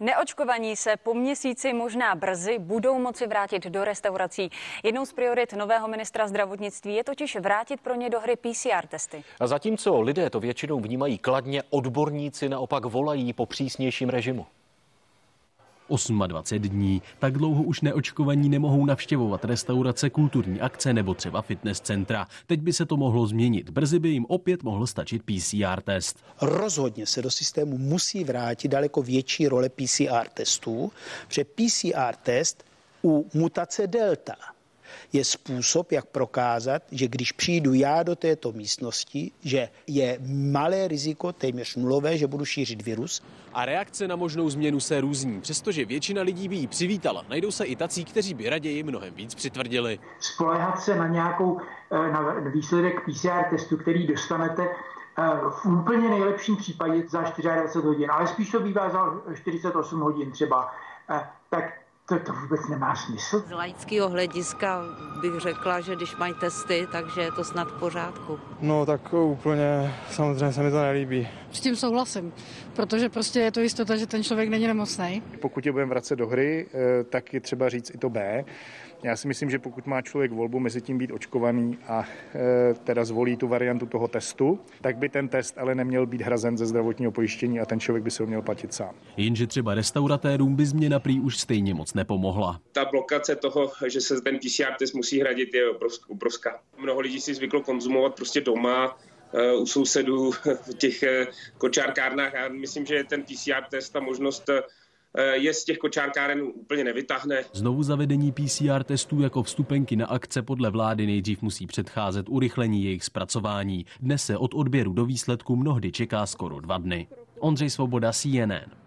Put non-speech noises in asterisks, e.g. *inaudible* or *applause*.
Neočkovaní se po měsíci možná brzy budou moci vrátit do restaurací. Jednou z priorit nového ministra zdravotnictví je totiž vrátit pro ně do hry PCR testy. A zatímco lidé to většinou vnímají kladně, odborníci naopak volají po přísnějším režimu. 28 dní. Tak dlouho už neočkovaní nemohou navštěvovat restaurace, kulturní akce nebo třeba fitness centra. Teď by se to mohlo změnit. Brzy by jim opět mohl stačit PCR test. Rozhodně se do systému musí vrátit daleko větší role PCR testů, protože PCR test u mutace delta je způsob, jak prokázat, že když přijdu já do této místnosti, že je malé riziko, téměř nulové, že budu šířit virus. A reakce na možnou změnu se různí. Přestože většina lidí by ji přivítala, najdou se i tací, kteří by raději mnohem víc přitvrdili. Spolehat se na nějakou na výsledek PCR testu, který dostanete v úplně nejlepším případě za 24 hodin, ale spíš to bývá za 48 hodin třeba, tak to, to vůbec nemá smysl. Z laického hlediska bych řekla, že když mají testy, takže je to snad v pořádku. No tak úplně samozřejmě se mi to nelíbí. S tím souhlasím, protože prostě je to jistota, že ten člověk není nemocný. Pokud je budeme vracet do hry, eh, tak je třeba říct i to B. Já si myslím, že pokud má člověk volbu mezi tím být očkovaný a e, teda zvolí tu variantu toho testu, tak by ten test ale neměl být hrazen ze zdravotního pojištění a ten člověk by si ho měl platit sám. Jenže třeba restauratérům by změna prý už stejně moc nepomohla. Ta blokace toho, že se ten PCR test musí hradit, je obrovská. Mnoho lidí si zvyklo konzumovat prostě doma, u sousedů *laughs* v těch kočárkárnách a myslím, že ten PCR test, ta možnost je z těch kočárkáren úplně nevytáhne. Znovu zavedení PCR testů jako vstupenky na akce podle vlády nejdřív musí předcházet urychlení jejich zpracování. Dnes se od odběru do výsledku mnohdy čeká skoro dva dny. Ondřej Svoboda, CNN.